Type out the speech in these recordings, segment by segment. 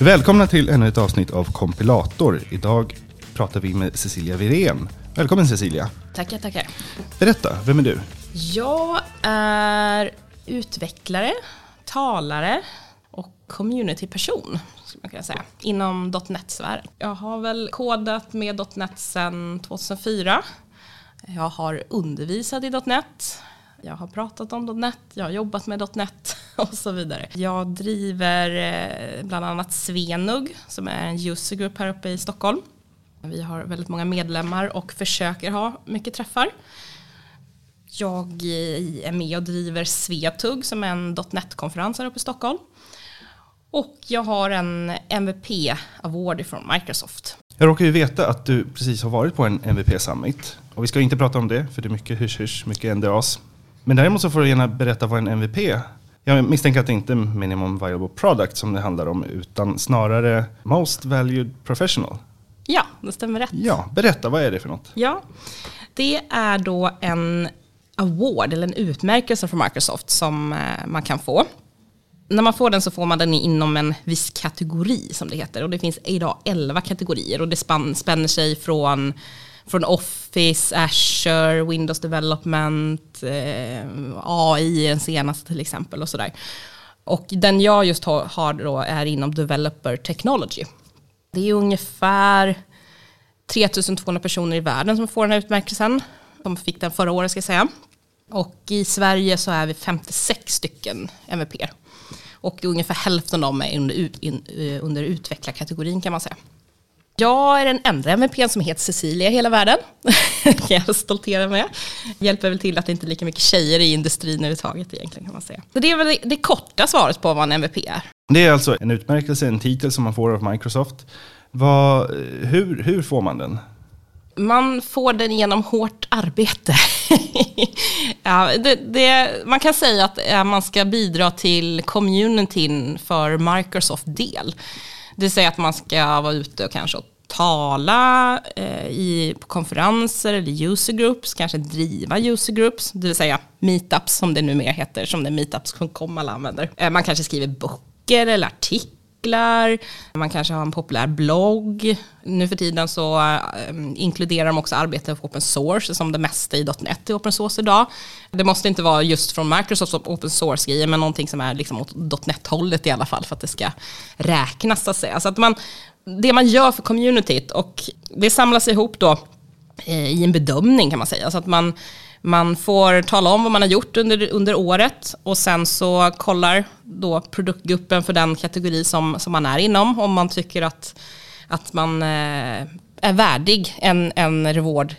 Välkomna till ännu ett avsnitt av Kompilator. Idag pratar vi med Cecilia Virén. Välkommen Cecilia. Tackar, tackar. Berätta, vem är du? Jag är utvecklare, talare och communityperson, skulle man kunna säga, inom .NET-sfären. Jag har väl kodat med .NET sedan 2004. Jag har undervisat i .NET. Jag har pratat om .NET, jag har jobbat med .NET och så vidare. Jag driver eh, bland annat Svenug som är en user group här uppe i Stockholm. Vi har väldigt många medlemmar och försöker ha mycket träffar. Jag eh, är med och driver Svetug som är en .NET-konferens här uppe i Stockholm. Och jag har en MVP Award från Microsoft. Jag råkar ju veta att du precis har varit på en MVP Summit. Och vi ska inte prata om det, för det är mycket hysch-hysch, mycket NDAs. Men däremot så får du gärna berätta vad en MVP. Jag misstänker att det inte är minimum viable product som det handlar om, utan snarare most valued professional. Ja, det stämmer rätt. Ja, berätta, vad är det för något? Ja, det är då en award eller en utmärkelse från Microsoft som eh, man kan få. När man får den så får man den inom en viss kategori som det heter. Och det finns idag 11 kategorier och det spänner sig från från Office, Azure, Windows Development, eh, AI den senaste till exempel och sådär. Och den jag just har, då är inom Developer Technology. Det är ungefär 3200 personer i världen som får den här utmärkelsen. De fick den förra året ska jag säga. Och i Sverige så är vi 56 stycken MVP. Och ungefär hälften av dem är under, eh, under utvecklarkategorin kan man säga. Jag är den enda MVP som heter Cecilia i hela världen. kan jag stoltera med. Hjälper väl till att det inte är lika mycket tjejer i industrin överhuvudtaget egentligen kan man säga. Så det är väl det, det korta svaret på vad en MVP är. Det är alltså en utmärkelse, en titel som man får av Microsoft. Vad, hur, hur får man den? Man får den genom hårt arbete. ja, det, det, man kan säga att man ska bidra till communityn för Microsoft del. Det säger att man ska vara ute och kanske tala eh, i, på konferenser eller user groups, kanske driva user groups, det vill säga meetups som det numera heter, som det meetups.com alla använder. Eh, man kanske skriver böcker eller artiklar artiklar, man kanske har en populär blogg. Nu för tiden så ehm, inkluderar de också arbete på open source som det mesta i .NET är open source idag. Det måste inte vara just från Microsoft open source-grejer men någonting som är liksom åt .NET-hållet i alla fall för att det ska räknas så att säga. Så att man, det man gör för communityt och det samlas ihop då eh, i en bedömning kan man säga. Så att man man får tala om vad man har gjort under, under året och sen så kollar då produktgruppen för den kategori som, som man är inom om man tycker att, att man eh, är värdig en, en reward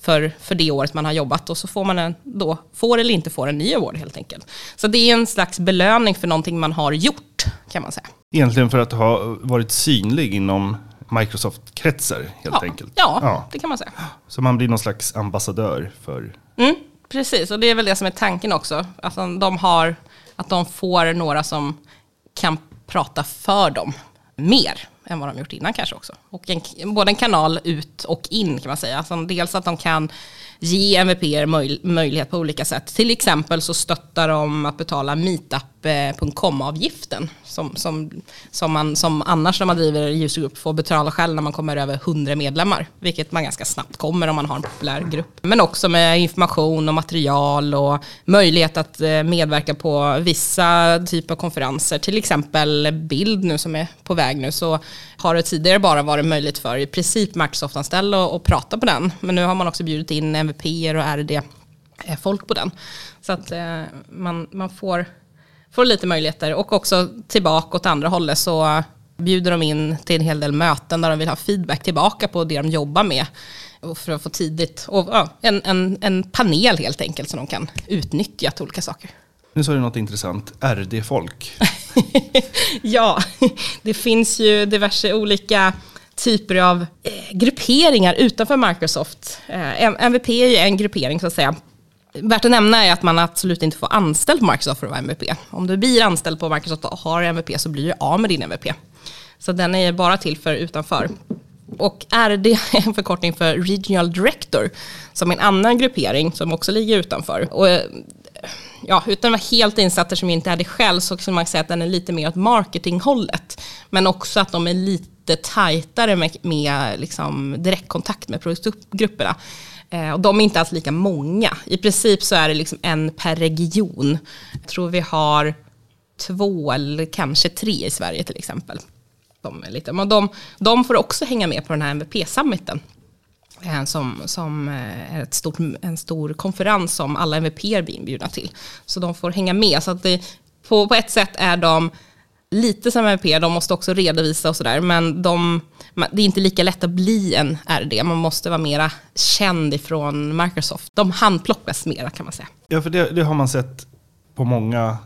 för, för det året man har jobbat och så får man en, då får eller inte får en ny award helt enkelt. Så det är en slags belöning för någonting man har gjort kan man säga. Egentligen för att ha varit synlig inom Microsoft-kretsar helt ja, enkelt. Ja, ja, det kan man säga. Så man blir någon slags ambassadör för... Mm, precis, och det är väl det som är tanken också. Att de, har, att de får några som kan prata för dem mer än vad de gjort innan kanske också. Och en, både en kanal ut och in kan man säga. Alltså dels att de kan ge MVP möj, möjlighet på olika sätt. Till exempel så stöttar de att betala meetup.com-avgiften som, som, som man som annars när man driver en usergrupp får betala själv när man kommer över 100 medlemmar, vilket man ganska snabbt kommer om man har en populär grupp. Men också med information och material och möjlighet att eh, medverka på vissa typer av konferenser, till exempel bild nu som är på väg nu, så har det tidigare bara varit möjligt för i princip Microsoft-anställda att prata på den, men nu har man också bjudit in MVP och RD-folk på den. Så att eh, man, man får, får lite möjligheter och också tillbaka åt andra hållet så bjuder de in till en hel del möten där de vill ha feedback tillbaka på det de jobbar med. För att få tidigt, och, ja, en, en, en panel helt enkelt som de kan utnyttja till olika saker. Nu sa du något intressant, RD-folk. ja, det finns ju diverse olika typer av eh, grupperingar utanför Microsoft. Eh, MVP är ju en gruppering så att säga. Värt att nämna är att man absolut inte får anställd på Microsoft för att vara MVP. Om du blir anställd på Microsoft och har MVP så blir du av med din MVP. Så den är bara till för utanför. Och RD är en förkortning för Regional Director, som är en annan gruppering som också ligger utanför. Och eh, ja, utan att vara helt insatt som inte är det själv så kan man säga att den är lite mer åt marketinghållet. Men också att de är lite lite tajtare med, med liksom direktkontakt med produktgrupperna. Eh, och de är inte alls lika många. I princip så är det liksom en per region. Jag tror vi har två eller kanske tre i Sverige till exempel. De, är lite, men de, de får också hänga med på den här MVP-summiten. Eh, som, som eh, är ett stort, en stor konferens som alla MVP blir inbjudna till. Så de får hänga med. Så att det, på, på ett sätt är de lite som MVP, de måste också redovisa och sådär, men de, det är inte lika lätt att bli en RD, man måste vara mera känd ifrån Microsoft. De handplockas mera kan man säga. Ja, för det, det har man sett på många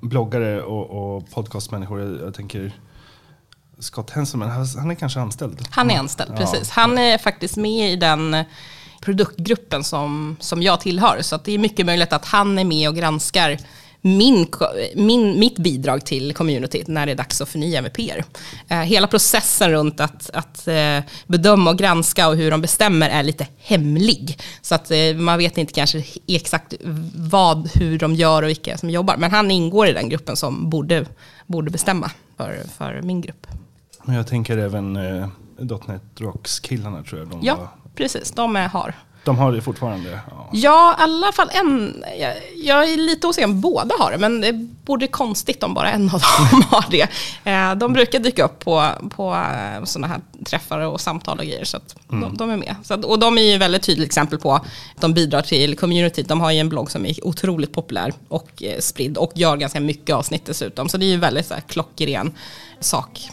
bloggare och, och podcastmänniskor. Jag, jag tänker Scott Henselman, han är kanske anställd? Han är anställd, ja. precis. Han är faktiskt med i den produktgruppen som, som jag tillhör. Så det är mycket möjligt att han är med och granskar min, min, mitt bidrag till communityt när det är dags att förnya MVPer. Eh, hela processen runt att, att eh, bedöma och granska och hur de bestämmer är lite hemlig. Så att eh, man vet inte kanske exakt vad, hur de gör och vilka som jobbar. Men han ingår i den gruppen som borde, borde bestämma för, för min grupp. Men jag tänker även eh, .NET Rocks-killarna tror jag. De ja, var... precis. De är, har. De har det fortfarande? Ja, ja i alla fall en. Jag, jag är lite osäker om båda har det, men det borde konstigt om bara en av dem har det. Eh, de brukar dyka upp på, på eh, sådana här träffar och samtal och grejer, så mm. de, de, är med. Så att, och de är ju väldigt tydligt exempel på att de bidrar till community. De har ju en blogg som är otroligt populär och eh, spridd och gör ganska mycket avsnitt dessutom. Så det är ju väldigt så här, klockren sak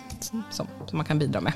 som, som man kan bidra med.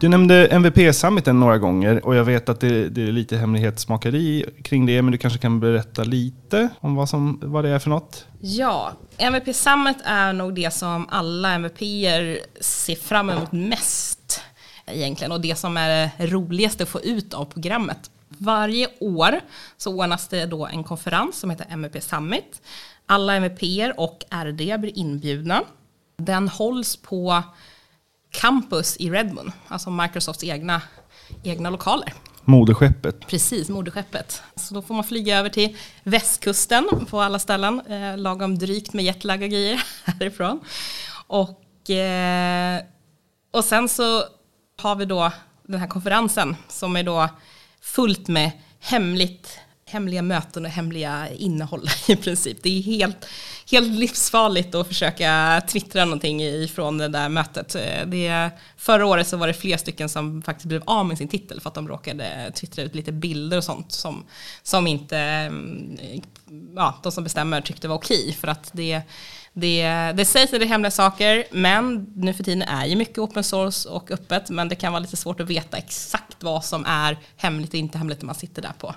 Du nämnde MVP-summiten några gånger och jag vet att det, det, är lite hemlighetsmakeri kring det, men du kanske kan berätta lite om vad, som, vad det är för något? Ja, MVP Summit är nog det som alla MVP-er ser fram emot mest egentligen och det som är det roligaste att få ut av programmet. Varje år så ordnas det då en konferens som heter MVP Summit. Alla MVP och RD blir inbjudna. Den hålls på campus i Redmond, alltså Microsofts egna, egna lokaler. Moderskeppet. Precis, moderskeppet. Så då får man flyga över till västkusten på alla ställen, eh, lagom drygt med jetlag och grejer härifrån. Och, eh, och sen så har vi då den här konferensen som är då fullt med hemligt hemliga möten och hemliga innehåll i princip. Det är helt, helt livsfarligt att försöka twittra någonting ifrån det där mötet. Eh, det, förra året så var det flera stycken som faktiskt blev av med sin titel för att de råkade eh, twittra ut lite bilder och sånt som, som inte mm, ja, de som bestämmer tyckte var okej. För att det det, det sägs att det är hemliga saker, men nu för tiden är ju mycket open source och öppet, men det kan vara lite svårt att veta exakt vad som är hemligt och inte hemligt när man sitter där på,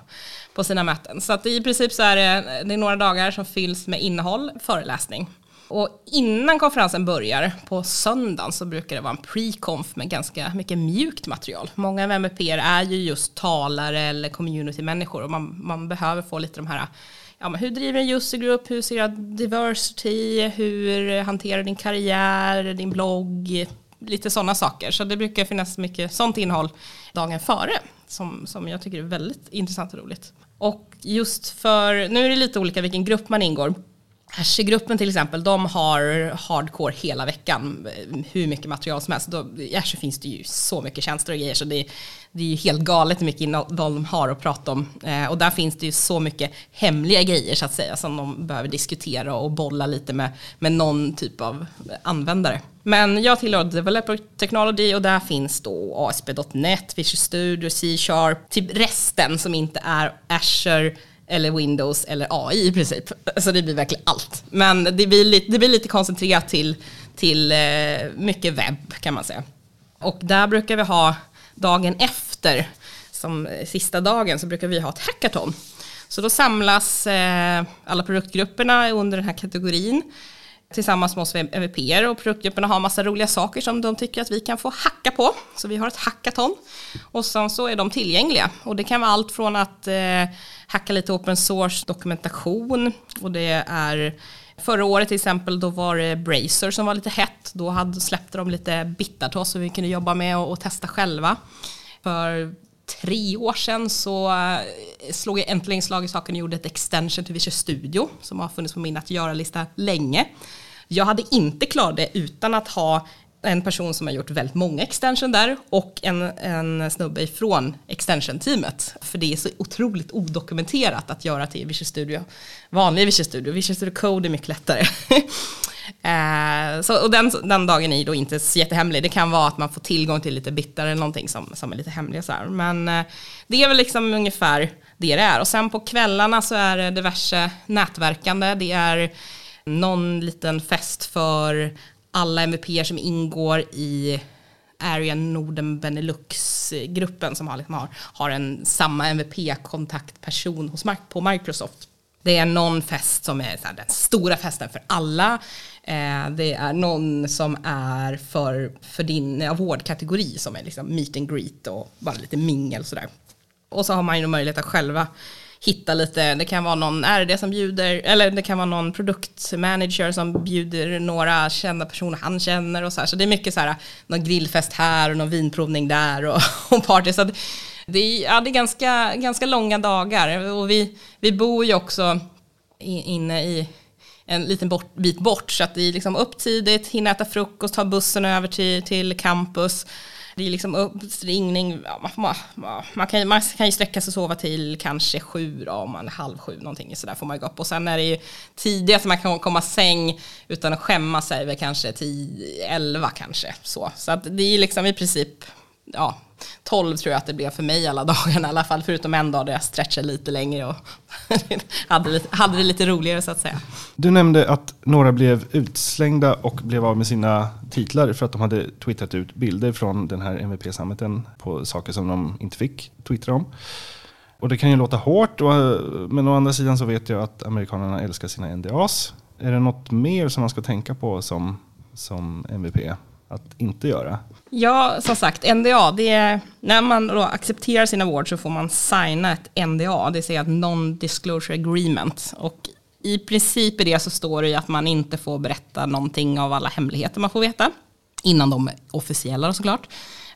på sina möten. Så att i princip så är det, det är några dagar som fylls med innehåll, föreläsning. Och innan konferensen börjar på söndagen så brukar det vara en pre-conf med ganska mycket mjukt material. Många av MVP är ju just talare eller community-människor och man, man behöver få lite de här ja, men hur driver en user group, hur ser jag diversity, hur hanterar din karriär, din blogg, lite sådana saker. Så det brukar finnas mycket sånt innehåll dagen före som, som jag tycker är väldigt intressant och roligt. Och just för, nu är det lite olika vilken grupp man ingår. Azure-gruppen till exempel, de har hardcore hela veckan, eh, hur mycket material som helst. I Azure finns det ju så mycket tjänster och grejer så det, det är ju helt galet hur mycket innehåll de har att prata om. Eh, och där finns det ju så mycket hemliga grejer så att säga som de behöver diskutera och bolla lite med, med någon typ av användare. Men jag tillhör Developer Technology och där finns då ASP.NET, Visual Studio, C-sharp, typ resten som inte är Azure eller Windows eller AI i princip. Så det blir verkligen allt. Men det blir lite, det blir lite koncentrerat till, till eh, mycket webb kan man säga. Och där brukar vi ha dagen efter, som eh, sista dagen, så brukar vi ha ett hackathon. Så då samlas eh, alla produktgrupperna under den här kategorin tillsammans med oss MVP och produktgrupperna har massa roliga saker som de tycker att vi kan få hacka på. Så vi har ett hackathon och sen så är de tillgängliga och det kan vara allt från att eh, hacka lite open source dokumentation och det är Förra året till exempel då var det Bracer som var lite hett. Då hade, släppte de lite bitar till oss som vi kunde jobba med och, och testa själva. För tre år sedan så eh, slog jag äntligen slag i saken och gjorde ett extension till Visual Studio som har funnits på min att göra-lista länge. Jag hade inte klarat det utan att ha en person som har gjort väldigt många extension där och en, en snubbe ifrån extension-teamet. För det är så otroligt odokumenterat att göra till Visual Studio. Vanlig Visual Studio, Visual Studio Code är mycket lättare. eh, så, och den, den dagen är då inte så jättehemlig. Det kan vara att man får tillgång till lite bitar eller någonting som, som är lite hemliga. Så här. Men eh, det är väl liksom ungefär det det är. Och sen på kvällarna så är det diverse nätverkande. Det är någon liten fest för alla MVP som ingår i Area Norden Benelux-gruppen som har, liksom har, har en samma MVP-kontaktperson hos, på Microsoft. Det är någon fest som är här, den stora festen för alla. Eh, det är någon som är för, för din eh, vårdkategori som är liksom meet and greet och bara lite mingel sådär. Och så har man ju möjlighet att själva hitta lite, det kan vara någon RD som bjuder, eller det kan vara någon produktmanager som bjuder några kända personer han känner och så här. Så det är mycket så här, någon grillfest här och någon vinprovning där och, och party. Så det är, ja, det är ganska, ganska långa dagar och vi, vi bor ju också inne i en liten bort, bit bort så att det är liksom upp tidigt, hinna äta frukost, ta bussen över till, till campus det är liksom uppringning, ja, man, man, man, kan, man kan ju sträcka sig och sova till kanske sju då, om man är halv sju någonting sådär får man gå upp. Och sen är det ju tidigast man kan komma säng utan att skämma sig väl kanske till elva kanske så. Så att det är liksom i princip, ja, 12 tror jag att det blev för mig alla dagarna i alla fall, förutom en dag där jag stretchade lite längre och hade, lite, hade det lite roligare så att säga. Du nämnde att några blev utslängda och blev av med sina titlar för att de hade twittrat ut bilder från den här MVP-summiten på saker som de inte fick twittra om. Och det kan ju låta hårt, men å andra sidan så vet jag att amerikanerna älskar sina NDAs. Är det något mer som man ska tänka på som, som MVP? att inte göra? Ja, som sagt, NDA, det är, när man då accepterar sin award så får man signa ett NDA, det vill säga ett Non-Disclosure Agreement. Och i princip i det så står det ju att man inte får berätta någonting av alla hemligheter man får veta, innan de är officiella såklart.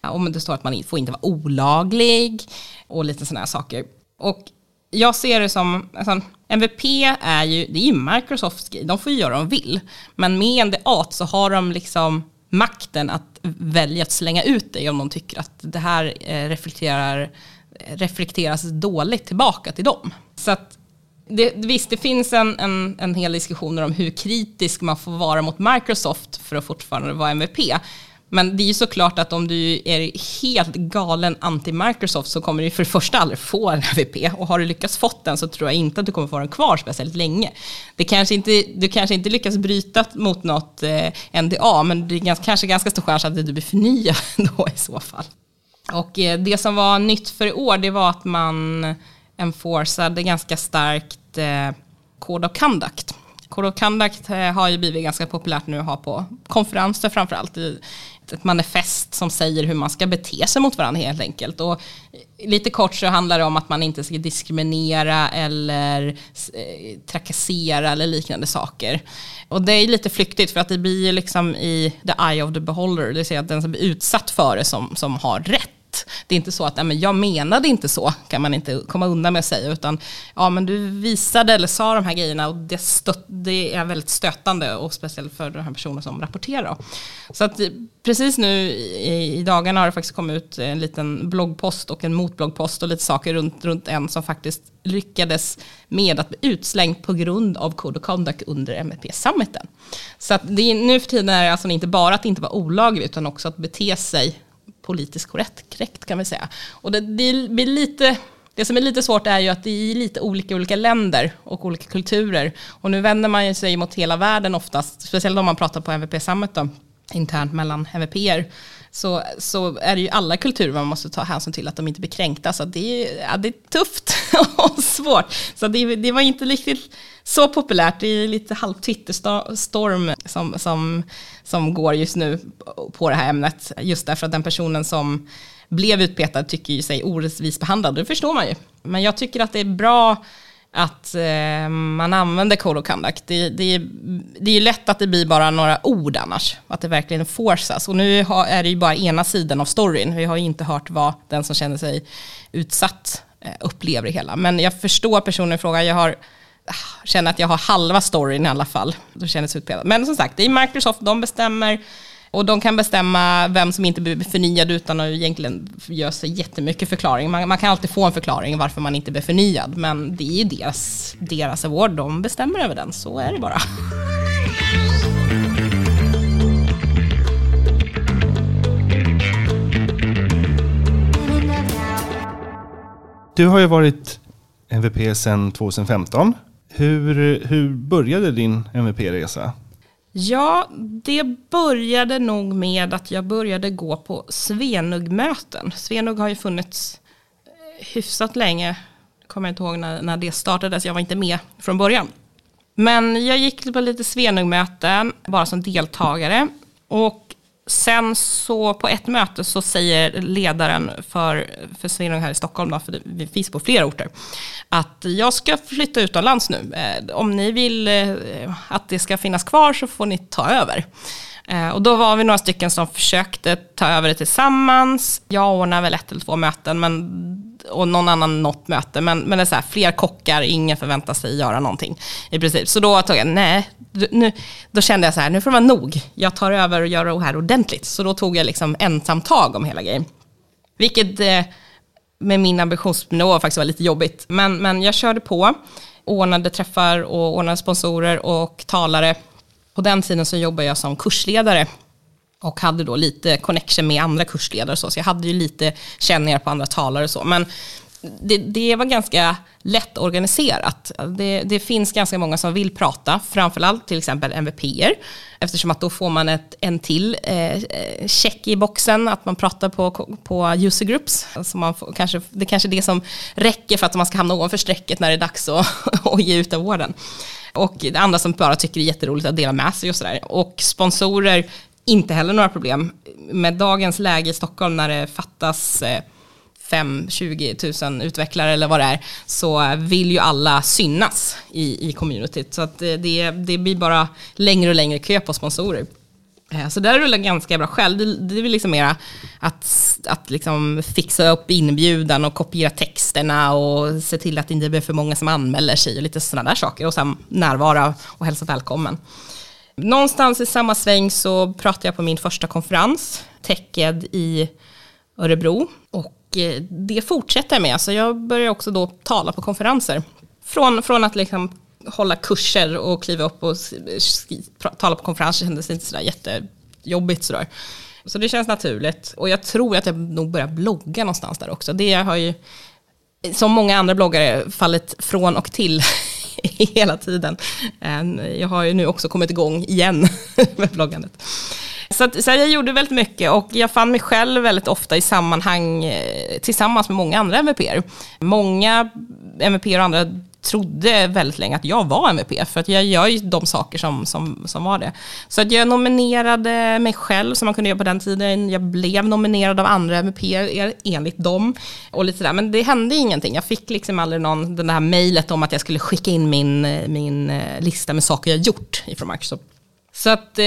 Och det står att man får inte vara olaglig och lite sådana här saker. Och jag ser det som, alltså, MVP är ju, det är ju Microsofts grej, de får ju göra vad de vill. Men med NDA så har de liksom makten att välja att slänga ut dig om de tycker att det här eh, reflekterar, eh, reflekteras dåligt tillbaka till dem. Så att det, visst, det finns en, en, en hel diskussioner om hur kritisk man får vara mot Microsoft för att fortfarande vara MVP. Men det är ju såklart att om du är helt galen anti-Microsoft så kommer du för det första aldrig få en MVP. Och har du lyckats fått den så tror jag inte att du kommer få den kvar speciellt länge. Det kanske inte, du kanske inte lyckas bryta mot något eh, NDA, men det är ganska, kanske ganska stor chans att du blir förnyad då i så fall. Och eh, det som var nytt för i år, det var att man enforcade ganska starkt eh, Code of Conduct. Code of Conduct eh, har ju blivit ganska populärt nu att ha på konferenser framförallt ett manifest som säger hur man ska bete sig mot varandra helt enkelt. Och lite kort så handlar det om att man inte ska diskriminera eller eh, trakassera eller liknande saker. Och det är lite flyktigt för att det blir liksom i the eye of the beholder, det vill säga att den som blir utsatt för det som, som har rätt det är inte så att nej, men jag menade inte så, kan man inte komma undan med att säga, utan ja, men du visade eller sa de här grejerna och det, stött, det är väldigt stötande och speciellt för den här personen som rapporterar. Så att precis nu i, i dagarna har det faktiskt kommit ut en liten bloggpost och en motbloggpost och lite saker runt, runt en som faktiskt lyckades med att bli utslängd på grund av Code of Conduct under MFP-summiten. Så att det är, nu för tiden är det alltså inte bara att inte vara olaglig utan också att bete sig politiskt korrekt kan vi säga. Och det, det blir lite, det som är lite svårt är ju att det är lite olika olika länder och olika kulturer. Och nu vänder man sig mot hela världen oftast, speciellt om man pratar på MVP Summit då, internt mellan MVPer. Så, så är det ju alla kulturer man måste ta hänsyn till att de inte blir kränkta. Så det är, ja, det är tufft och svårt. Så det, det var inte riktigt så populärt. Det är lite halv Twitter-storm som, som, som går just nu på det här ämnet. Just därför att den personen som blev utpetad tycker ju sig orättvist behandlad. Det förstår man ju. Men jag tycker att det är bra att eh, man använder Code of Conduct. Det, det, det är ju lätt att det blir bara några ord annars, att det verkligen forcas. Och nu har, är det ju bara ena sidan av storyn. Vi har ju inte hört vad den som känner sig utsatt eh, upplever det hela. Men jag förstår personen i fråga. Jag har, ah, känner att jag har halva storyn i alla fall. Då känns utpelad. Men som sagt, det är Microsoft, de bestämmer och de kan bestämma vem som inte blir förnyad utan att egentligen göra sig jättemycket förklaring. Man, man, kan alltid få en förklaring varför man inte blir förnyad, men det är deras, deras award, de bestämmer över den, så är det bara. Du har ju varit MVP sedan 2015. Hur, hur började din MVP-resa? Ja, det började nog med att jag började gå på Svenug-möten. Svenug har ju funnits eh, hyfsat länge. Kommer jag inte ihåg när, när det startades, jag var inte med från början. Men jag gick på lite Svenug-möten, bara som deltagare. Och sen så på ett möte så säger ledaren för, för Svenung här i Stockholm, då, för vi finns på flera orter, att jag ska flytta utomlands nu. Eh, om ni vill eh, att det ska finnas kvar så får ni ta över. Eh, och då var vi några stycken som försökte ta över det tillsammans. Jag ordnade väl ett eller två möten men, och någon annan något möte. Men, men det är så här, fler kockar, ingen förväntar sig göra någonting i princip. Så då tog jag, nej, nu, då kände jag så här, nu får det vara nog. Jag tar över och gör det här ordentligt. Så då tog jag liksom ensam tag om hela grejen. Vilket eh, med min ambitionsnivå faktiskt var lite jobbigt. Men, men jag körde på, ordnade träffar och ordnade sponsorer och talare på den tiden så jobbade jag som kursledare och hade då lite connection med andra kursledare så, så jag hade ju lite känningar på andra talare och så. Men det, det, var ganska lätt organiserat. Det, det, finns ganska många som vill prata, framförallt till exempel MVP-er, eftersom att då får man ett, en till eh, check i boxen, att man pratar på, på user groups. Alltså man får, kanske, det är kanske är det som räcker för att man ska hamna ovanför strecket när det är dags att, att ge ut awarden. Och det andra som bara tycker det är jätteroligt att dela med sig och sådär. Och sponsorer, inte heller några problem. Med dagens läge i Stockholm när det fattas eh, 5-20 000 utvecklare eller vad det är, så vill ju alla synas i, i communityt. Så att eh, det, det blir bara längre och längre kö på sponsorer. Eh, så där rullar ganska bra själv. Det, det är väl liksom mera att, att liksom fixa upp inbjudan och kopiera texterna och se till att det inte blir för många som anmäler sig och lite sådana där saker. Och sen närvara och hälsa välkommen. Någonstans i samma sväng så pratade jag på min första konferens, Teched i Örebro. Och eh, det fortsätter jag med. Så jag börjar också då tala på konferenser. Från, från att liksom hålla kurser och kliva upp och tala på konferenser kändes inte sådär jättejobbigt. Sådär. Så det känns naturligt. Och jag tror att jag nog börjar blogga någonstans där också. Det har ju, som många andra bloggare, fallit från och till hela tiden. Ehm, jag har ju nu också kommit igång igen med bloggandet. Så, att, så jag gjorde väldigt mycket och jag fann mig själv väldigt ofta i sammanhang eh, tillsammans med många andra MVP. Många MVP och andra trodde väldigt länge att jag var MVP, för att jag gör ju de saker som, som, som var det. Så att jag nominerade mig själv, som man kunde göra på den tiden. Jag blev nominerad av andra MVP enligt dem. Och lite där. Men det hände ingenting. Jag fick liksom aldrig någon, den där mejlet om att jag skulle skicka in min, min eh, lista med saker jag gjort ifrån Microsoft. Så att eh,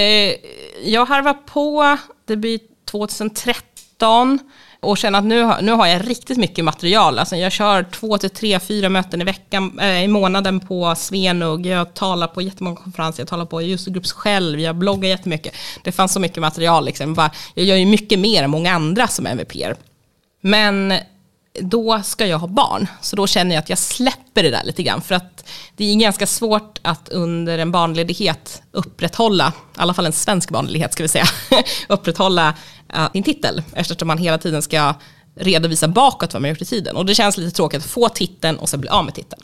jag harvar på, det blir 2013 och känna att nu, nu har jag riktigt mycket material. Alltså jag kör två till tre, fyra möten i veckan, eh, i månaden på Svenug. Jag talar på jättemånga konferenser, jag talar på user groups själv, jag bloggar jättemycket. Det fanns så mycket material liksom. Jag gör ju mycket mer än många andra som MVP. Men då ska jag ha barn. Så då känner jag att jag släpper det där lite grann. För att det är ganska svårt att under en barnledighet upprätthålla, i alla fall en svensk barnledighet ska vi säga, upprätthålla uh, din titel. Eftersom man hela tiden ska redovisa bakåt vad man gjort i tiden. Och det känns lite tråkigt att få titeln och sen bli av med titeln.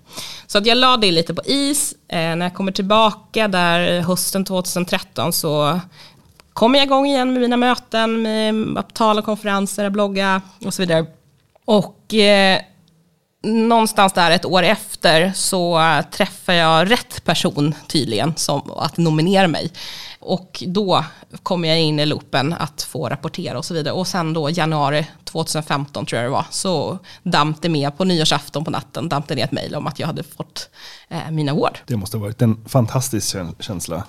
Så att jag la det lite på is. Eh, när jag kommer tillbaka där hösten 2013 så kommer jag igång igen med mina möten, med att tala konferenser, blogga och så vidare. Och eh, någonstans där ett år efter så träffar jag rätt person tydligen som att nominera mig. Och då kommer jag in i loopen att få rapportera och så vidare. Och sen då januari 2015 tror jag det var, så damp det med på nyårsafton på natten, damp det ner ett mejl om att jag hade fått eh, mina award. Det måste ha varit en fantastisk känsla.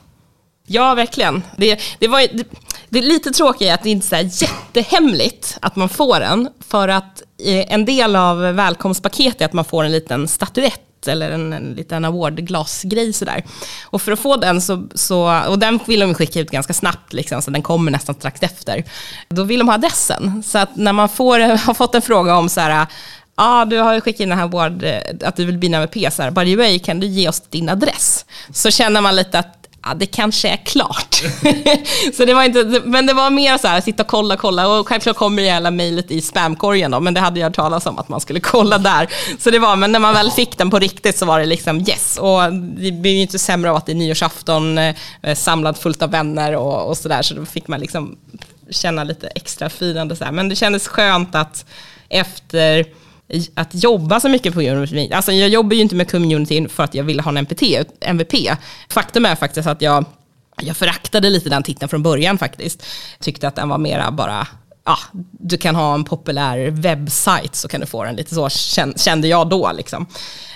Ja, verkligen. Det, det, var, det, det är lite tråkigt att det inte är jättehemligt att man får den. För att eh, en del av välkomstpaketet är att man får en liten statyett eller en, en liten awardglasgrej sådär. Och för att få den så, så och den vill de skicka ut ganska snabbt liksom, så den kommer nästan strax efter. Då vill de ha adressen. Så att när man får, har fått en fråga om så här, ja ah, du har skickat in den här award, eh, att du vill bli med P, så här, by the way, kan du ge oss din adress? Så känner man lite att ja, det kanske är klart. så det var inte, men det var mer så här, sitta och kolla, kolla. Och självklart kommer det hela mejlet i spamkorgen då, men det hade jag hört talas om att man skulle kolla där. Så det var, men när man väl fick den på riktigt så var det liksom yes. Och det blir ju inte sämre av att det är nyårsafton, eh, samlad fullt av vänner och, och sådär. Så då fick man liksom känna lite extra firande så här. Men det kändes skönt att efter att jobba så mycket på community. Alltså jag jobbar ju inte med communityn för att jag ville ha en MPT, MVP. Faktum är faktiskt att jag, jag föraktade lite den titeln från början faktiskt. Tyckte att den var mera bara ja, du kan ha en populär webbsajt så kan du få den lite så kände jag då. Liksom.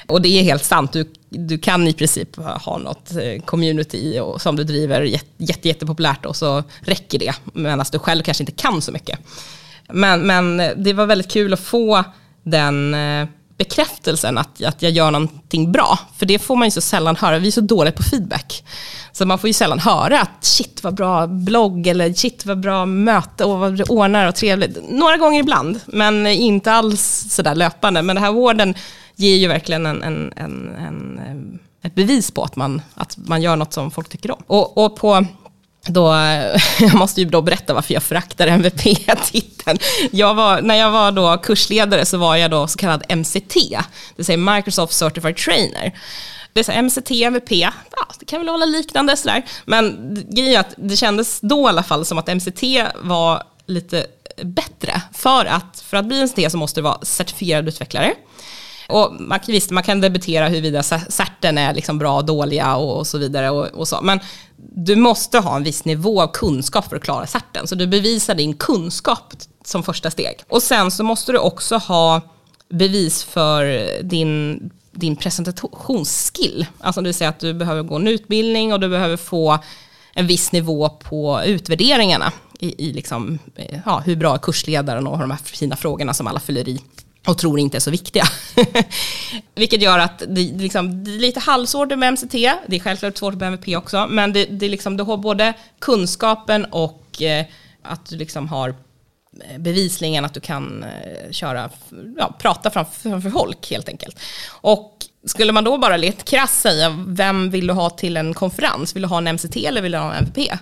Och det är helt sant, du, du kan i princip ha något eh, community och, som du driver jätte, jättepopulärt och så räcker det, medan du själv kanske inte kan så mycket. Men, men eh, det var väldigt kul att få den eh, bekräftelsen att, att jag gör någonting bra. För det får man ju så sällan höra, vi är så dåliga på feedback. Så man får ju sällan höra att shit vad bra blogg eller shit vad bra möte och vad du ordnar och trevligt. Några gånger ibland, men inte alls sådär löpande. Men den här vården ger ju verkligen en, en, en, en eh, ett bevis på att man, att man gör något som folk tycker om. Och, och på då, jag måste ju då berätta varför jag föraktar MVP-titeln. Jag var, när jag var då kursledare så var jag då så kallad MCT, det vill säga Microsoft Certified Trainer. Det är så MCT, MVP, ja, det kan väl hålla liknande sådär. Men grejen är att det kändes då i alla fall som att MCT var lite bättre. För att, för att bli MCT så måste du vara certifierad utvecklare. Och man, visst, man kan debitera huruvida certen är liksom bra, dåliga och, och så vidare. Och, och, så. Men du måste ha en viss nivå av kunskap för att klara certen. Så du bevisar din kunskap som första steg. Och sen så måste du också ha bevis för din, din presentationsskill. Alltså det vill säga att du behöver gå en utbildning och du behöver få en viss nivå på utvärderingarna i, i liksom, eh, ja, hur bra är kursledaren och de här fina frågorna som alla fyller i och tror inte är så viktiga. Vilket gör att det, liksom, det är lite halvsvårt med MCT, det är självklart svårt med MVP också, men det, det liksom, du har både kunskapen och eh, att du liksom har eh, bevisningen att du kan eh, köra, ja, prata framför, framför folk helt enkelt. Och skulle man då bara lite krasst säga, vem vill du ha till en konferens? Vill du ha en MCT eller vill du ha en MVP?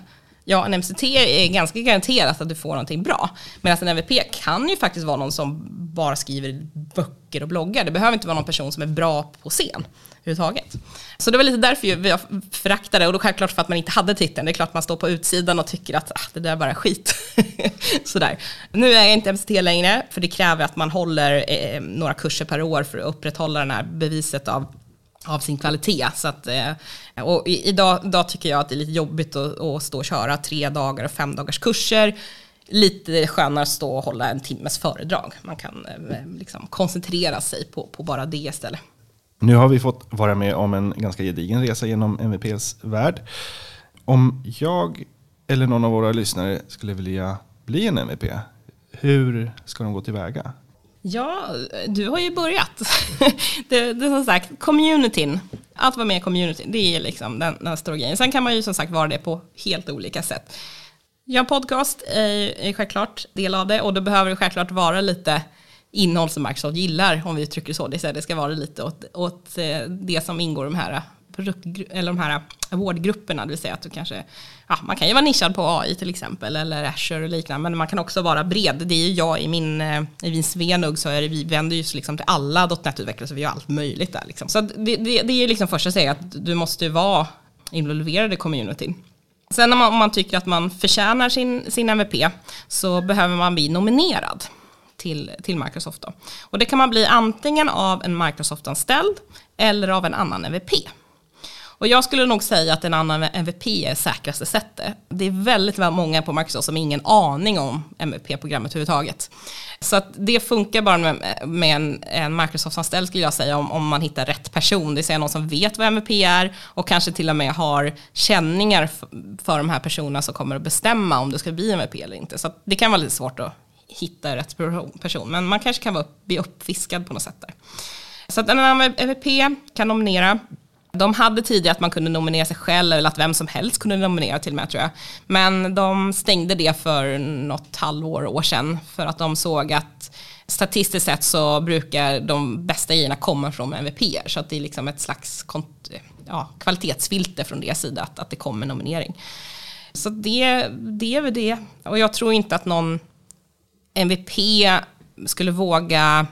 Ja, en MCT är ganska garanterat att du får någonting bra. Medan en MVP kan ju faktiskt vara någon som bara skriver böcker och bloggar. Det behöver inte vara någon person som är bra på scen överhuvudtaget. Så det var lite därför jag föraktade och då självklart för att man inte hade titeln. Det är klart man står på utsidan och tycker att ah, det där är bara skit. Sådär. Nu är jag inte MCT längre för det kräver att man håller eh, några kurser per år för att upprätthålla det här beviset av av sin kvalitet. Så att, eh, och idag, idag tycker jag att det är lite jobbigt att, att stå och köra tre dagar och fem dagars kurser. Lite skönare att stå och hålla en timmes föredrag. Man kan eh, liksom koncentrera sig på, på bara det istället. Nu har vi fått vara med om en ganska gedigen resa genom MVPs värld. Om jag eller någon av våra lyssnare skulle vilja bli en MVP, hur ska de gå tillväga? Ja, du har ju börjat. det, det är som sagt, communityn. Att vara med i communityn, det är liksom den, den stora grejen. Sen kan man ju som sagt vara det på helt olika sätt. Ja, podcast är, är självklart del av det och då behöver det självklart vara lite innehåll som Microsoft gillar, om vi uttrycker så. Det, det ska vara lite åt, åt eh, det som ingår i de här eller de här awardgrupperna, det vill säga att du kanske, ja, man kan ju vara nischad på AI till exempel, eller Azure och liknande, men man kan också vara bred. Det är ju jag i min, eh, i min Svenug så är det, vi vänder ju liksom till alla .NET-utvecklare, så vi gör allt möjligt där. Liksom. Så det, det, det är liksom första steget, att du måste vara involverad i communityn. Sen om man, om man tycker att man förtjänar sin, sin MVP så behöver man bli nominerad till, till Microsoft. Då. Och det kan man bli antingen av en Microsoft-anställd eller av en annan MVP. Och jag skulle nog säga att en annan MVP är säkraste sättet. Det är väldigt, många på Microsoft som har ingen aning om MVP-programmet överhuvudtaget. Så att det funkar bara med, med en, en Microsoft-anställd skulle jag säga om, om man hittar rätt person, det vill säga någon som vet vad MVP är och kanske till och med har känningar för de här personerna som kommer att bestämma om det ska bli MVP eller inte. Så det kan vara lite svårt att hitta rätt person, men man kanske kan vara, bli uppfiskad på något sätt där. Så att en annan MVP kan nominera de hade tidigare att man kunde nominera sig själv eller att vem som helst kunde nominera till och med tror jag. Men de stängde det för något halvår, år sedan för att de såg att statistiskt sett så brukar de bästa grejerna komma från MVP. Så att det är liksom ett slags ja, kvalitetsfilter från deras sida att, att det kommer nominering. Så det, det är väl det. Och jag tror inte att någon MVP skulle våga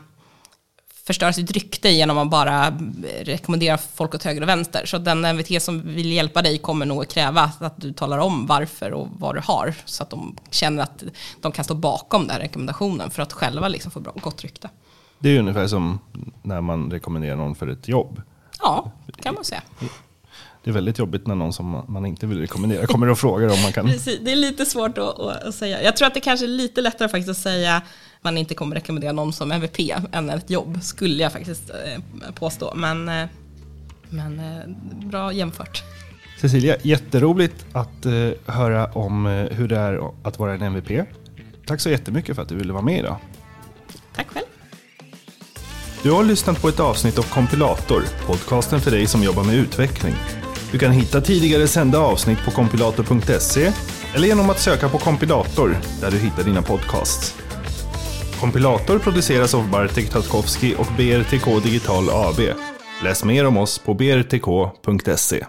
förstöra sitt rykte genom att bara rekommendera folk åt höger och vänster. Så den MVT som vill hjälpa dig kommer nog att kräva att du talar om varför och vad du har. Så att de känner att de kan stå bakom den rekommendationen för att själva liksom få bra, gott rykte. Det är ungefär som när man rekommenderar någon för ett jobb. Ja, kan man säga. Det är väldigt jobbigt när någon som man inte vill rekommendera kommer och frågar om man kan. Precis, det är lite svårt att, att, säga. Jag tror att det kanske är lite lättare faktiskt att säga man inte kommer rekommendera någon som MVP än ett jobb, skulle jag faktiskt eh, påstå. Men, eh, men eh, bra jämfört. Cecilia, jätteroligt att höra om hur det är att vara en MVP. Tack så jättemycket för att du ville vara med idag. Tack själv. Du har lyssnat på ett avsnitt av Kompilator, podcasten för dig som jobbar med utveckling. Du kan hitta tidigare sända avsnitt på kompilator.se eller genom att söka på kompilator där du hittar dina podcasts. Kompilator produceras av Bartek Tatkowski och BRTK Digital AB. Läs mer om oss på brtk.se.